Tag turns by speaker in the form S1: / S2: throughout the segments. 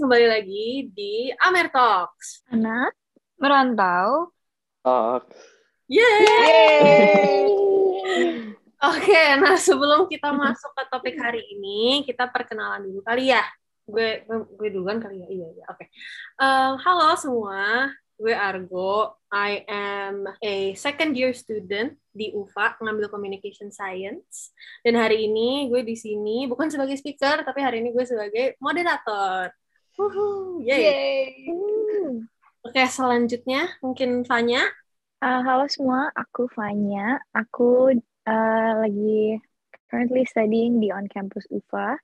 S1: kembali lagi di Amer Talks.
S2: Anak merantau.
S3: Talks.
S1: Yeay! Oke, nah sebelum kita masuk ke topik hari ini, kita perkenalan dulu kali ya. Gue gue duluan kali ya. Iya, iya. Oke. Um, halo semua, gue Argo. I am a second year student di UVA ngambil Communication Science. Dan hari ini gue di sini bukan sebagai speaker, tapi hari ini gue sebagai moderator. Wuhu, yay.
S2: Yeay.
S1: Oke, selanjutnya mungkin Fanya.
S2: Uh, halo semua, aku Fanya. Aku uh, lagi currently studying di on campus UVA.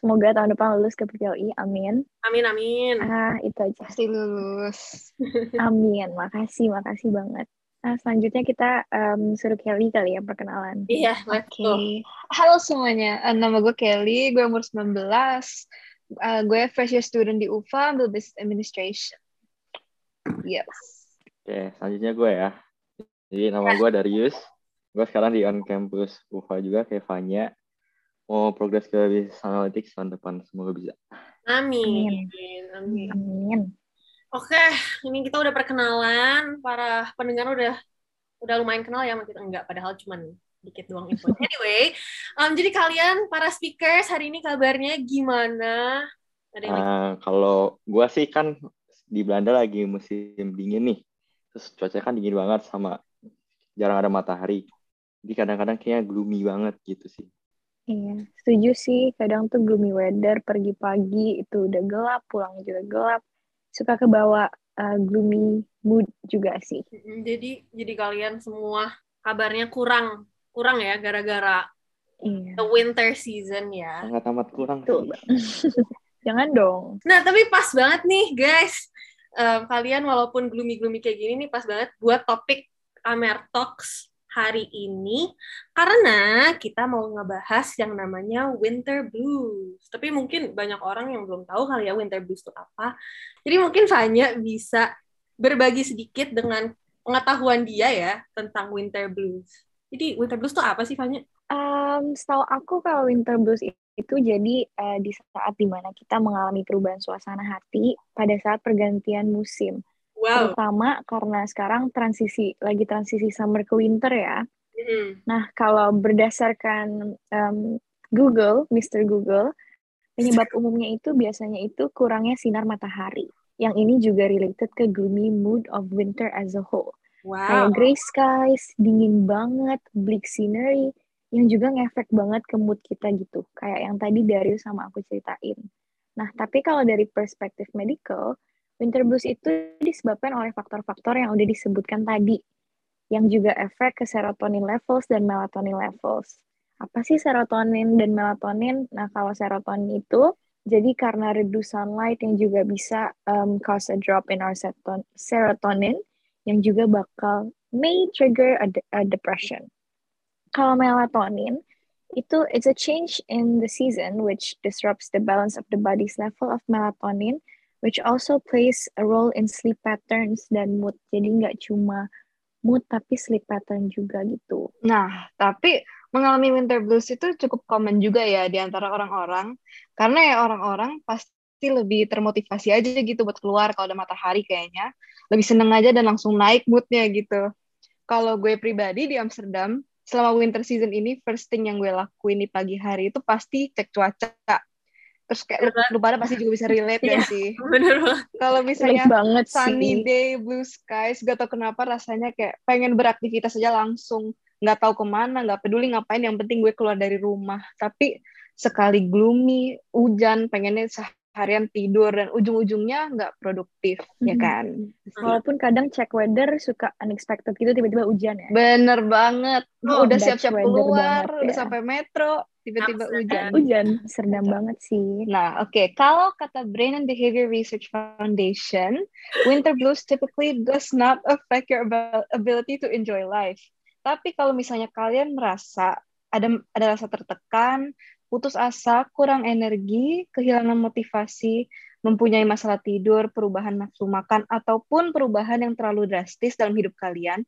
S2: Semoga tahun depan lulus ke PPLI. Amin.
S1: Amin, amin.
S2: Ah, itu aja.
S4: Pasti lulus.
S2: Amin. Makasih, makasih banget. Nah, selanjutnya kita um, suruh Kelly kali ya perkenalan.
S1: Iya, let's
S4: Oke.
S1: go.
S4: Halo semuanya, Eh, nama gue Kelly, gue umur 19. Eh, gue fresh year student di UVA, ambil Business Administration. Yes.
S3: Oke, selanjutnya gue ya. Jadi nama gue Darius. Gue sekarang di on campus UVA juga kayak Vanya. Mau progres ke Business Analytics tahun depan. Semoga bisa.
S1: Amin. Amin.
S2: Amin.
S1: Oke, ini kita udah perkenalan. Para pendengar udah udah lumayan kenal ya sama kita enggak, padahal cuman dikit doang info. Anyway, um, jadi kalian para speakers hari ini kabarnya gimana? Ada yang lagi-
S3: Nah, kalau gue sih kan di Belanda lagi musim dingin nih. Terus cuaca kan dingin banget sama jarang ada matahari. Jadi kadang-kadang kayaknya gloomy banget gitu sih.
S2: Iya, setuju sih. Kadang tuh gloomy weather, pergi pagi itu udah gelap, pulang juga gelap. Suka kebawa uh, gloomy mood juga sih.
S1: Jadi jadi kalian semua kabarnya kurang kurang ya gara-gara
S2: Iya.
S1: the winter season ya.
S3: Sangat amat kurang sih.
S2: Jangan dong.
S1: Nah, tapi pas banget nih, guys. Em, kalian walaupun gloomy-gloomy kayak gini nih pas banget buat topik Amer Talks hari ini karena kita mau ngebahas yang namanya winter blues. Tapi mungkin banyak orang yang belum tahu kali ya winter blues itu apa. Jadi mungkin Fanya bisa berbagi sedikit dengan pengetahuan dia ya tentang winter blues. Jadi winter blues itu apa sih Fanya?
S2: Um, setahu aku kalau winter blues itu jadi eh, di saat di mana kita mengalami perubahan suasana hati pada saat pergantian musim.
S1: Wow.
S2: Terutama karena sekarang transisi lagi transisi summer ke winter ya.
S1: Mm-mm.
S2: Nah, kalau berdasarkan em, Google, Mr. Google, penyebab umumnya itu biasanya itu kurangnya sinar matahari. Yang ini juga related ke gloomy mood of winter as a whole.
S1: Wow.
S2: Kayak gray skies, dingin banget, bleak scenery, yang juga ngefek banget ke mood kita gitu. Kayak yang tadi Darius sama aku ceritain. Nah, tapi kalau dari perspektif medical, winter blues itu disebabkan oleh faktor-faktor yang udah disebutkan tadi, yang juga efek ke serotonin levels dan melatonin levels. Apa sih serotonin dan melatonin? Nah, kalau serotonin itu jadi karena reduced sunlight yang juga bisa um, cause a drop in our seroton- serotonin, yang juga bakal may trigger a, de- a depression. Kalau melatonin itu it's a change in the season which disrupts the balance of the body's level of melatonin which also plays a role in sleep patterns dan mood. Jadi nggak cuma mood tapi sleep pattern juga gitu.
S4: Nah, tapi mengalami winter blues itu cukup common juga ya di antara orang-orang. Karena ya orang-orang pasti lebih termotivasi aja gitu buat keluar kalau ada matahari kayaknya. Lebih seneng aja dan langsung naik moodnya gitu. Kalau gue pribadi di Amsterdam, selama winter season ini, first thing yang gue lakuin di pagi hari itu pasti cek cuaca. Terus kayak lu, lu pada pasti juga bisa relate
S1: Iya.
S4: ya sih.
S1: Bener banget.
S4: Kalau misalnya
S2: banget
S4: sunny
S2: sih.
S4: day, blue skies, gak tau kenapa rasanya kayak pengen beraktivitas aja langsung. Nggak tahu ke mana, nggak peduli ngapain, yang penting gue keluar dari rumah. Tapi sekali gloomy, hujan, pengennya seharian tidur, dan ujung-ujungnya nggak produktif, ya
S2: Mhm.
S4: kan?
S2: Walaupun kadang check weather suka unexpected gitu tiba-tiba hujan ya.
S4: Bener banget.
S1: Oh,
S4: udah siap-siap keluar,
S2: banget
S4: udah
S2: ya.
S4: sampai metro, tiba-tiba hujan.
S2: Hujan, serdam banget sih.
S4: Nah, oke. Kalau kata Brain and Behavior Research Foundation, winter blues typically does not affect your abil- ability to enjoy life. Tapi kalau misalnya kalian merasa ada ada rasa tertekan, putus asa, kurang energi, kehilangan motivasi, mempunyai masalah tidur, perubahan nafsu makan, ataupun perubahan yang terlalu drastis dalam hidup kalian,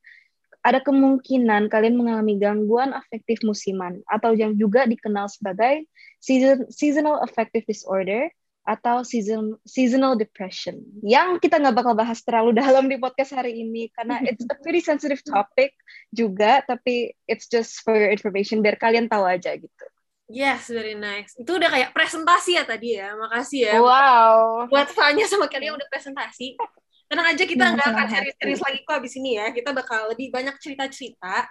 S4: ada kemungkinan kalian mengalami gangguan afektif musiman atau yang juga dikenal sebagai season, seasonal affective disorder atau season, seasonal depression yang kita nggak bakal bahas terlalu dalam di podcast hari ini karena it's a very sensitive topic juga tapi it's just for your information biar kalian tahu aja gitu.
S1: Yes, very nice. Itu udah kayak presentasi ya tadi ya. Makasih ya.
S4: Wow.
S1: Buat Fanya sama kalian udah presentasi. Tenang aja kita nggak akan serius-serius lagi kok abis ini ya. Kita bakal lebih banyak cerita-cerita.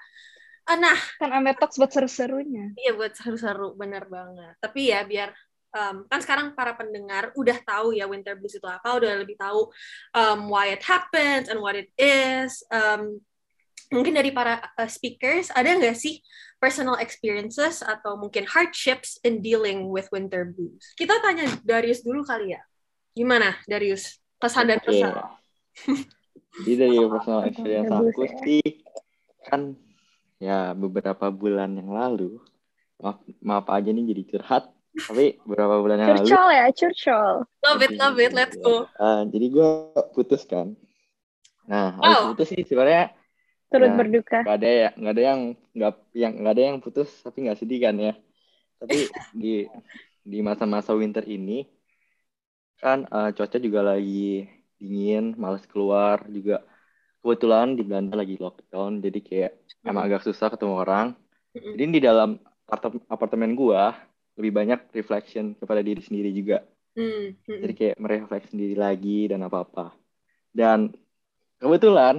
S1: Ah, Nah,
S4: Kan Amer Talks buat seru-serunya.
S1: Iya buat seru-seru, bener banget. Tapi ya biar um, kan sekarang para pendengar udah tahu ya winter blues itu apa, udah lebih tahu um, why it happens and what it is. Um, mungkin dari para uh, speakers ada nggak sih personal experiences atau mungkin hardships in dealing with winter blues? Kita tanya Darius dulu kali ya. Gimana Darius? Kesan dan
S3: Oke.
S1: kesan.
S3: Jadi dari personal experience aku
S2: ya.
S3: sih kan ya beberapa bulan yang lalu maaf, maaf aja nih jadi curhat tapi beberapa bulan yang lalu
S2: Curcol ya, curcol.
S1: Love it, love it, let's go.
S3: eh, jadi gue putus kan nah
S1: Wow.
S3: habis putus sih sebenarnya
S2: Turut
S3: Ya.
S2: berduka.
S3: nggak ada ya nggak ada yang nggak yang nggak ada yang putus tapi nggak sedih kan ya tapi di di masa-masa winter ini kan eh, cuaca juga lagi dingin males keluar juga kebetulan di Belanda lagi lockdown jadi kayak emang agak susah ketemu orang
S1: Mm-mm.
S3: jadi di dalam apart- apartemen gua lebih banyak reflection kepada diri sendiri juga
S1: Hmm, hmm,
S3: jadi kayak merefleks sendiri lagi dan apa-apa dan kebetulan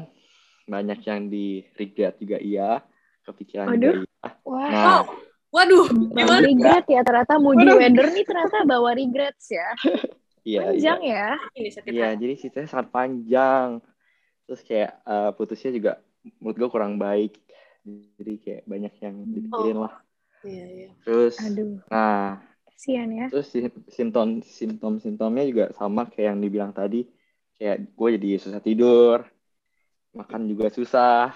S3: banyak yang di regret juga iya kepikiran juga
S2: Waduh.
S3: iya
S4: Wah.
S3: nah
S1: Wow. Waduh, gimana?
S2: regret ya, ternyata Moody
S4: Waduh.
S2: Weather nih ternyata bawa regrets ya.
S3: iya iya
S2: Panjang ya.
S1: Ini sakit
S3: Iya, jadi ceritanya sangat panjang. Terus kayak eh, putusnya juga menurut gue kurang baik. Jadi kayak banyak yang dipikirin lah.
S1: Iya, iya.
S3: Terus,
S2: Aduh,
S3: nah,
S2: kasihan ya.
S3: terus si- simptom simptom simptomnya juga sama kayak yang dibilang tadi. Kayak gue jadi susah tidur, makan juga susah.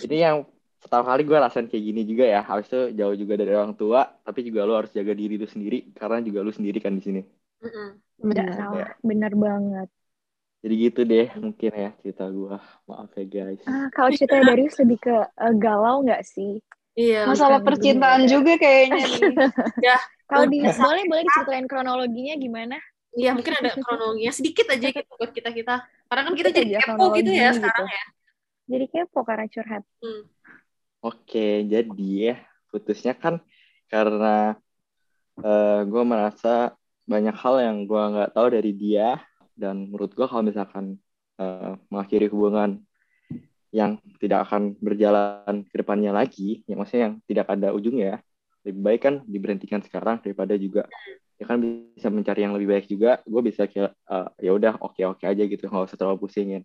S3: Jadi yang pertama kali gue rasain kayak gini juga ya. Habis itu jauh juga dari orang tua, tapi juga lo harus jaga diri lu sendiri karena juga lu sendiri kan di sini.
S2: Nggak
S4: Benar.
S2: salah, bener banget.
S3: Jadi gitu deh mungkin ya cerita gue. Maaf ya guys.
S2: Ah, kalau cerita Darius lebih ke eh, galau nggak sih?
S1: Iya.
S4: Masalah
S2: bukan
S4: percintaan juga kayaknya nih.
S2: Kalau di, boleh boleh diceritain kronologinya gimana?
S1: Iya, mungkin ada kronologinya sedikit aja gitu buat kita-kita. Karena kan kita jadi kepo gitu ya
S2: kronologi
S1: sekarang
S2: gitu.
S1: ya.
S2: Jadi kepo karena curhat.
S3: Oke, jadi ya putusnya kan karena gue merasa banyak hal yang gue nggak tahu dari dia dan menurut gue kalau misalkan eh, mengakhiri hubungan yang tidak akan berjalan ke depannya lagi, ya maksudnya yang tidak ada ujungnya, lebih baik kan diberhentikan sekarang daripada juga ya kan bisa mencari yang lebih baik juga, gue bisa kayak eh, ya udah oke oke aja gitu, nggak usah terlalu pusingin.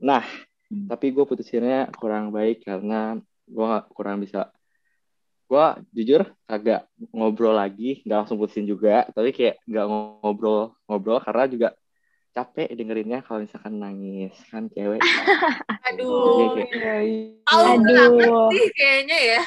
S3: Nah,
S2: Hmm.
S3: tapi gue putusinnya kurang baik karena gue kurang bisa gue jujur agak ngobrol lagi nggak langsung putusin juga tapi kayak nggak ngobrol ngobrol karena juga capek dengerinnya kalau misalkan nangis kan cewek
S1: Aduh.
S3: Oke.
S4: Iya, iya.
S1: Tahu
S2: Aduh.
S1: banget sih kayaknya ya.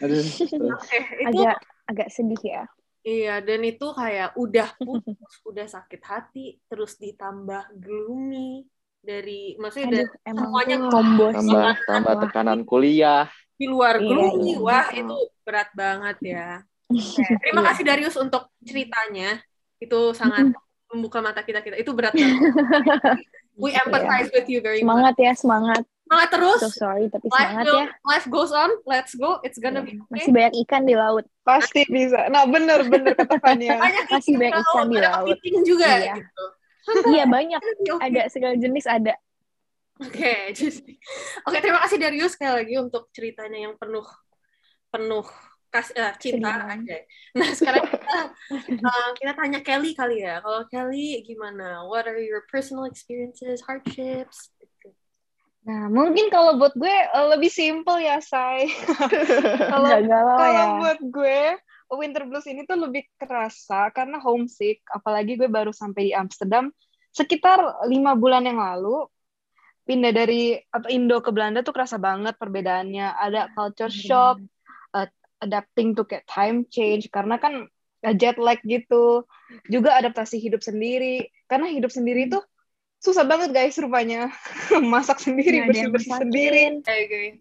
S3: aduh
S1: Oke, itu
S2: Agak agak sedih ya.
S1: iya dan itu kayak udah putus, udah sakit hati, terus ditambah gloomy dari maksudnya
S2: Aduh,
S1: dari
S2: emang
S1: semuanya
S2: combo sih.
S3: tambah tambah
S2: Wah.
S3: tekanan kuliah
S1: di luar
S2: Iya,
S1: gloomy.
S2: iya.
S1: Wah, itu berat banget ya. Oke, Terima
S2: Iya.
S1: kasih Darius untuk ceritanya. Itu sangat membuka mata kita kita. Itu berat banget. We empathize with you very much.
S2: Iya. Semangat ya, semangat.
S1: Semangat terus.
S2: So sorry tapi
S1: Life,
S2: semangat
S1: will-
S2: ya.
S1: life goes on. Let's go. It's gonna be okay.
S2: Masih banyak ikan di laut.
S4: Pasti bisa. Nah, bener bener kata Fania.
S1: Banyak
S2: Masih banyak
S1: ikan
S2: ikan di
S1: ada
S2: laut.
S1: kepiting juga
S2: Iya.
S1: gitu.
S2: Iya banyak. Ada segala jenis ada.
S1: Oke, just- oke terima kasih Darius sekali lagi untuk ceritanya yang penuh penuh kas, eh, cinta aja. Nah sekarang kita eh, kita tanya Kelly kali ya. Kalau Kelly gimana? What are your personal experiences, hardships?
S4: Nah, mungkin kalau buat gue eh, lebih simple ya, Say. Kalau kalau
S2: ya.
S4: buat gue winter blues ini tuh lebih kerasa karena homesick. Apalagi gue baru sampai di Amsterdam sekitar lima bulan yang lalu. Pindah dari apa Indo ke Belanda tuh kerasa banget perbedaannya. Ada culture shock uh, adapting to kayak time change karena kan uh, jet lag gitu. Juga adaptasi hidup sendiri. Karena hidup sendiri tuh susah banget guys rupanya. Masak sendiri bersih bersih sendiri.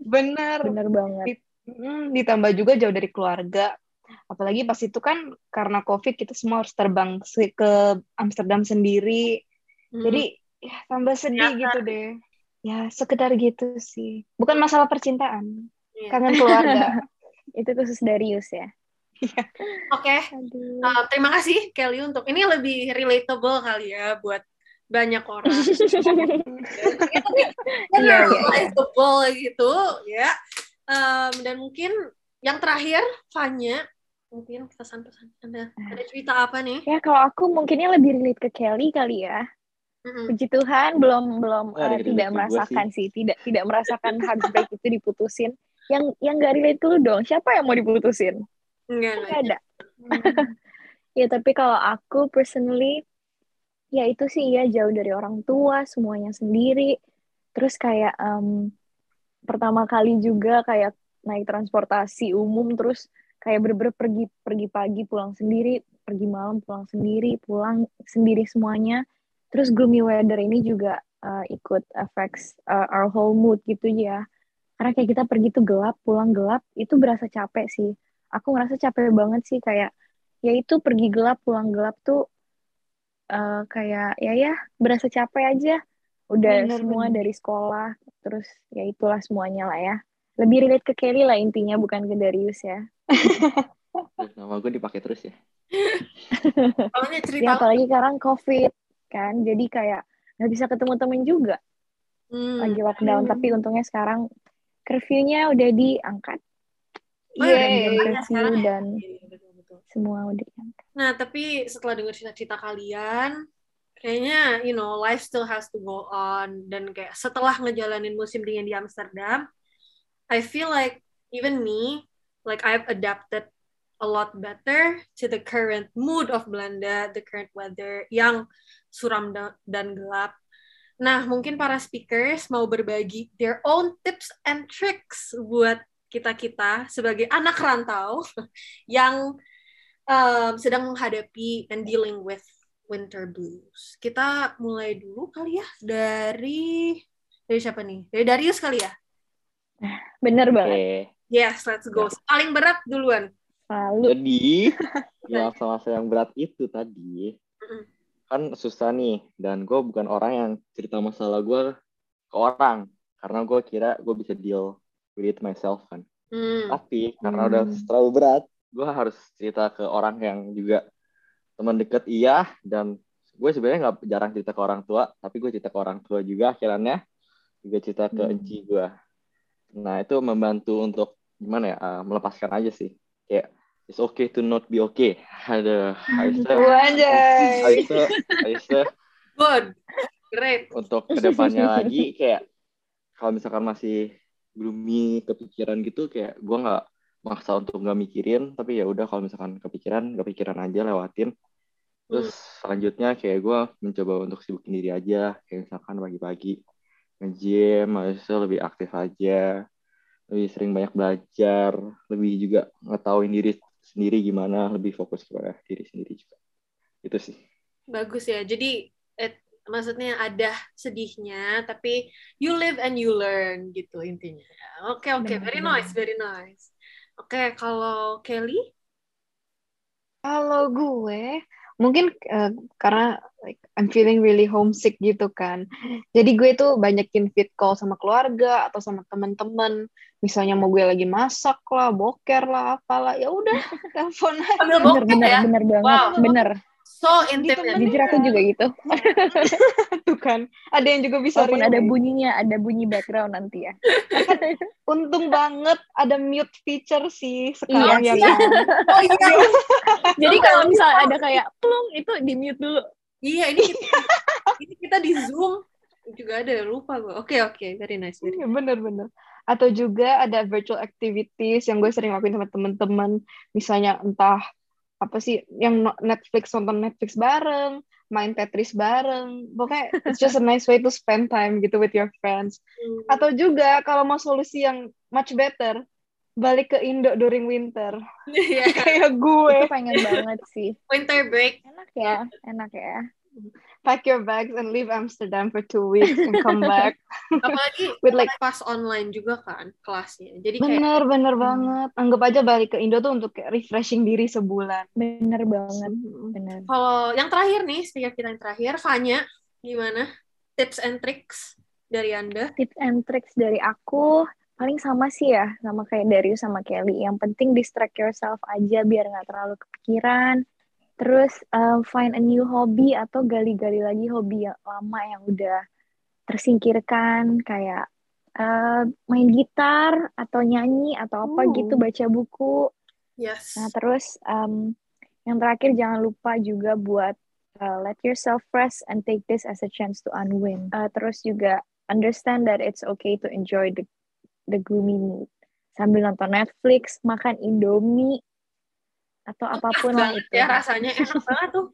S4: Bener.
S2: Bener banget.
S4: Hmm, ditambah juga jauh dari keluarga. apalagi pas itu kan karena covid kita semua harus terbang ke Amsterdam sendiri. Hmm. jadi ya tambah sedih ya, gitu deh. Ya sekedar gitu sih. Bukan masalah percintaan. Ya. kangen keluarga.
S2: Itu khusus Darius ya.
S1: Iya. Oke, okay. uh, terima kasih Kelly untuk ini lebih relatable kali ya buat banyak orang. Iya, relatable gitu ya. Um, dan mungkin yang terakhir, Fanya, mungkin pesan-pesan ada ada cerita apa nih?
S2: Ya kalau aku mungkinnya lebih relate ke Kelly kali ya. Mm-hmm. Puji Tuhan belum belum uh, tidak merasakan sih. sih, tidak tidak merasakan heartbreak itu diputusin. Yang yang gak relate dulu dong. Siapa yang mau diputusin?
S1: Enggak,
S2: enggak ada. ya tapi kalau aku personally ya itu sih ya jauh dari orang tua semuanya sendiri. Terus kayak um, pertama kali juga kayak naik transportasi umum terus kayak bener-bener pergi pergi pagi pulang sendiri pergi malam pulang sendiri pulang sendiri semuanya. Terus gloomy weather ini juga uh, ikut affects uh, our whole mood gitu ya. Karena kayak kita pergi tuh gelap pulang gelap itu berasa capek sih. Aku ngerasa capek banget sih kayak ya itu pergi gelap pulang gelap tuh uh, kayak ya ya berasa capek aja. Udah bener, semua bener. dari sekolah terus ya itulah semuanya lah ya. Lebih relate ke Kelly lah intinya bukan ke Darius ya.
S3: Nama gue dipakai terus ya.
S2: Cerita ya apalagi sekarang covid kan. Jadi kayak nggak bisa ketemu temen juga. Hmm. lagi lockdown. hmm. tapi untungnya sekarang curfew-nya udah diangkat.
S1: Oh, yeah, yeah,
S2: dan semua udah diangkat.
S1: Nah, tapi setelah dengar cerita-cerita kalian, kayaknya you know life still has to go on dan kayak setelah ngejalanin musim dingin di Amsterdam, I feel like even me like I've adapted a lot better to the current mood of Belanda, the current weather yang suram dan gelap. Nah, mungkin para speakers mau berbagi their own tips and tricks buat kita-kita sebagai anak rantau yang um, sedang menghadapi and dealing with winter blues. Kita mulai dulu kali ya dari dari siapa nih? Dari Darius kali ya?
S2: Bener banget.
S1: Yes, let's go. Paling berat duluan.
S2: Lalu.
S3: Jadi, yang masa-masa yang berat itu tadi, kan susah nih. Dan gue bukan orang yang cerita masalah gue ke orang. Karena gue kira gue bisa deal with it myself kan. Hmm. Tapi karena hmm. udah terlalu berat, gue harus cerita ke orang yang juga teman deket iya dan gue sebenarnya nggak jarang cerita ke orang tua, tapi gue cerita ke orang tua juga akhirnya juga cerita ke hmm. enci gue. Nah itu membantu untuk gimana ya uh, melepaskan aja sih kayak it's okay to not be okay. Ada Aisyah. Aisyah. Aisyah.
S1: Good. Great.
S3: Untuk ke depannya lagi kayak kalau misalkan masih gloomy kepikiran gitu kayak gue nggak maksa untuk nggak mikirin tapi ya udah kalau misalkan kepikiran kepikiran aja lewatin. Terus hmm. selanjutnya kayak gue mencoba untuk sibukin diri aja kayak misalkan pagi-pagi nge-gym lebih aktif aja lebih sering banyak belajar lebih juga ngetahuin diri sendiri gimana lebih fokus kepada diri sendiri juga. Itu sih.
S1: Bagus ya. Jadi maksudnya ada sedihnya tapi you live and you learn gitu intinya. Oke okay, oke. Okay. very nice very nice oke okay, kalau Kelly
S4: kalau gue mungkin uh, karena like I'm feeling really homesick gitu kan. Jadi gue tuh banyakin fit call sama keluarga atau sama teman-teman. Misalnya mau gue lagi masak lah, boker lah, apalah, ya udah telepon aja.
S2: Bener bener ya? bener banget, wow. bener
S1: so intimate.
S2: Jujur aku juga gitu.
S4: Tuh kan, ada yang juga bisa.
S2: Walaupun ada bunyinya, ada bunyi background nanti ya.
S4: Untung banget ada mute feature sih sekarang
S2: iya, ya. Oh iya. Jadi kalau misalnya ada kayak plung itu di mute dulu.
S1: Iya, ini kita, ini kita di Zoom juga ada lupa gue. Oke okay, oke, okay. very nice. Very
S4: iya, bener bener. Atau juga ada virtual activities yang gue sering lakuin sama teman-teman, misalnya entah apa sih yang Netflix nonton Netflix bareng, main Tetris bareng. Pokoknya it's just a nice way to spend time gitu with your friends. Hmm. Atau juga kalau mau solusi yang much better, balik ke Indo during winter.
S1: Yeah.
S4: Kayak gue.
S2: Itu pengen banget sih.
S1: Winter break.
S2: Enak ya, enak ya.
S4: Pack your bags and leave Amsterdam for two weeks and come back.
S1: Apalagi
S4: With like
S1: pas online juga kan kelasnya. Jadi kayak
S4: bener bener banget. Anggap aja balik ke Indo tuh untuk kayak refreshing diri sebulan.
S2: Bener banget,
S4: Mhm.
S2: bener.
S1: kalau yang terakhir nih, speaker kita yang terakhir, Fanya, gimana? Tips and tricks dari Anda?
S2: Tips and tricks dari aku paling sama sih ya, sama kayak Darius sama Kelly. Yang penting distract yourself aja biar nggak terlalu kepikiran. Terus um, find a new hobby atau gali-gali lagi hobi yang lama yang udah tersingkirkan kayak uh, main gitar atau nyanyi atau apa
S4: Oh.
S2: gitu, baca buku.
S1: Yes.
S2: Nah, terus um, yang terakhir jangan lupa juga buat uh, let yourself rest and take this as a chance to unwind. Uh, terus juga understand that it's okay to enjoy the the gloomy mood. Sambil nonton Netflix, makan Indomie atau apa pun
S1: lah
S2: itu.
S1: ya rasanya enak banget tuh.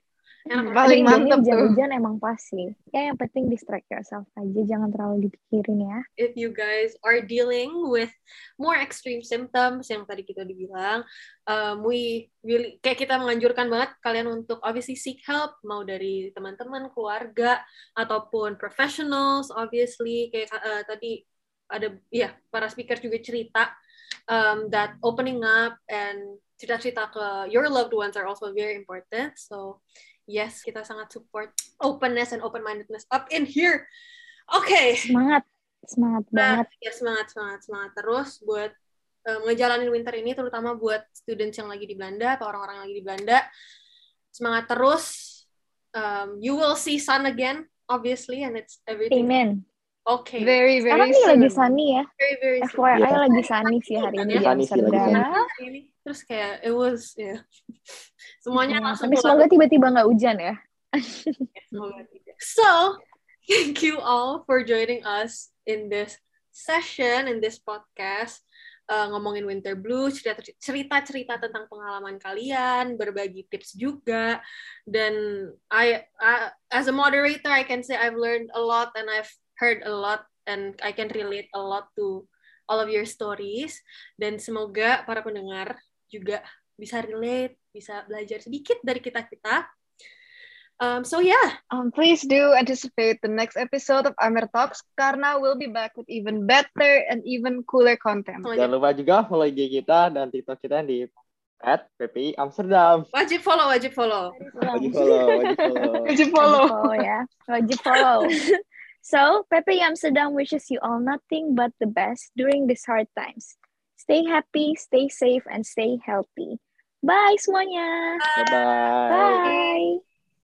S1: Enak banget.
S4: Paling mantep tuh.
S2: hujan-hujan emang pas sih. Ya yang penting distract yourself aja, jangan terlalu dipikirin ya.
S1: if you guys are dealing with more extreme symptoms yang tadi kita dibilang, um, we really kayak kita menganjurkan banget kalian untuk obviously seek help mau dari teman-teman, keluarga ataupun professionals obviously kayak uh, tadi ada ya para speaker juga cerita um, that opening up and cerita-cerita ke your loved ones are also very important. So yes, kita sangat support openness and open-mindedness up in here. Okay.
S2: Semangat, semangat
S1: Nah,
S2: banget.
S1: ya semangat, semangat, semangat terus buat um, ngejalanin winter ini, terutama buat students yang lagi di Belanda atau orang-orang yang lagi di Belanda. Semangat terus. Um, you will see sun again, obviously, and it's everything.
S2: Amen.
S1: Okay.
S4: Very
S2: Sekarang
S4: very
S2: nih lagi
S4: soon.
S2: sunny ya.
S1: Very, very soon.
S2: FYI
S3: Iya.
S2: lagi sunny sih hari ini
S3: Sunny sih, lagi sunny.
S1: Ini. Terus kayak, it was, ya. Semuanya
S2: Hmm,
S1: langsung
S2: tapi semoga tiba-tiba nggak hujan ya.
S1: Semoga tidak. So, thank you all for joining us in this session, in this podcast, uh, ngomongin winter blues, cerita- cerita-cerita tentang pengalaman kalian, berbagi tips juga, dan I, I, as a moderator, I can say I've learned a lot and I've heard a lot and I can relate a lot to all of your stories, dan semoga para pendengar juga bisa relate, bisa belajar sedikit dari kita-kita. Um, so yeah,
S4: Um, please do anticipate the next episode of Amer Talks karena we'll be back with even better and even cooler content.
S1: aja.
S3: Jangan lupa juga follow IG kita dan TikTok kita di at PPI Amsterdam.
S1: Wajib follow, wajib follow.
S3: Wajib follow, wajib follow.
S4: Wajib
S2: Wajib
S4: follow.
S2: follow ya. Wajib follow. so, Pepe Amsterdam wishes you all nothing but the best during these hard times. Stay happy, stay safe, and stay healthy. Bye semuanya.
S3: Bye-bye.
S2: Bye.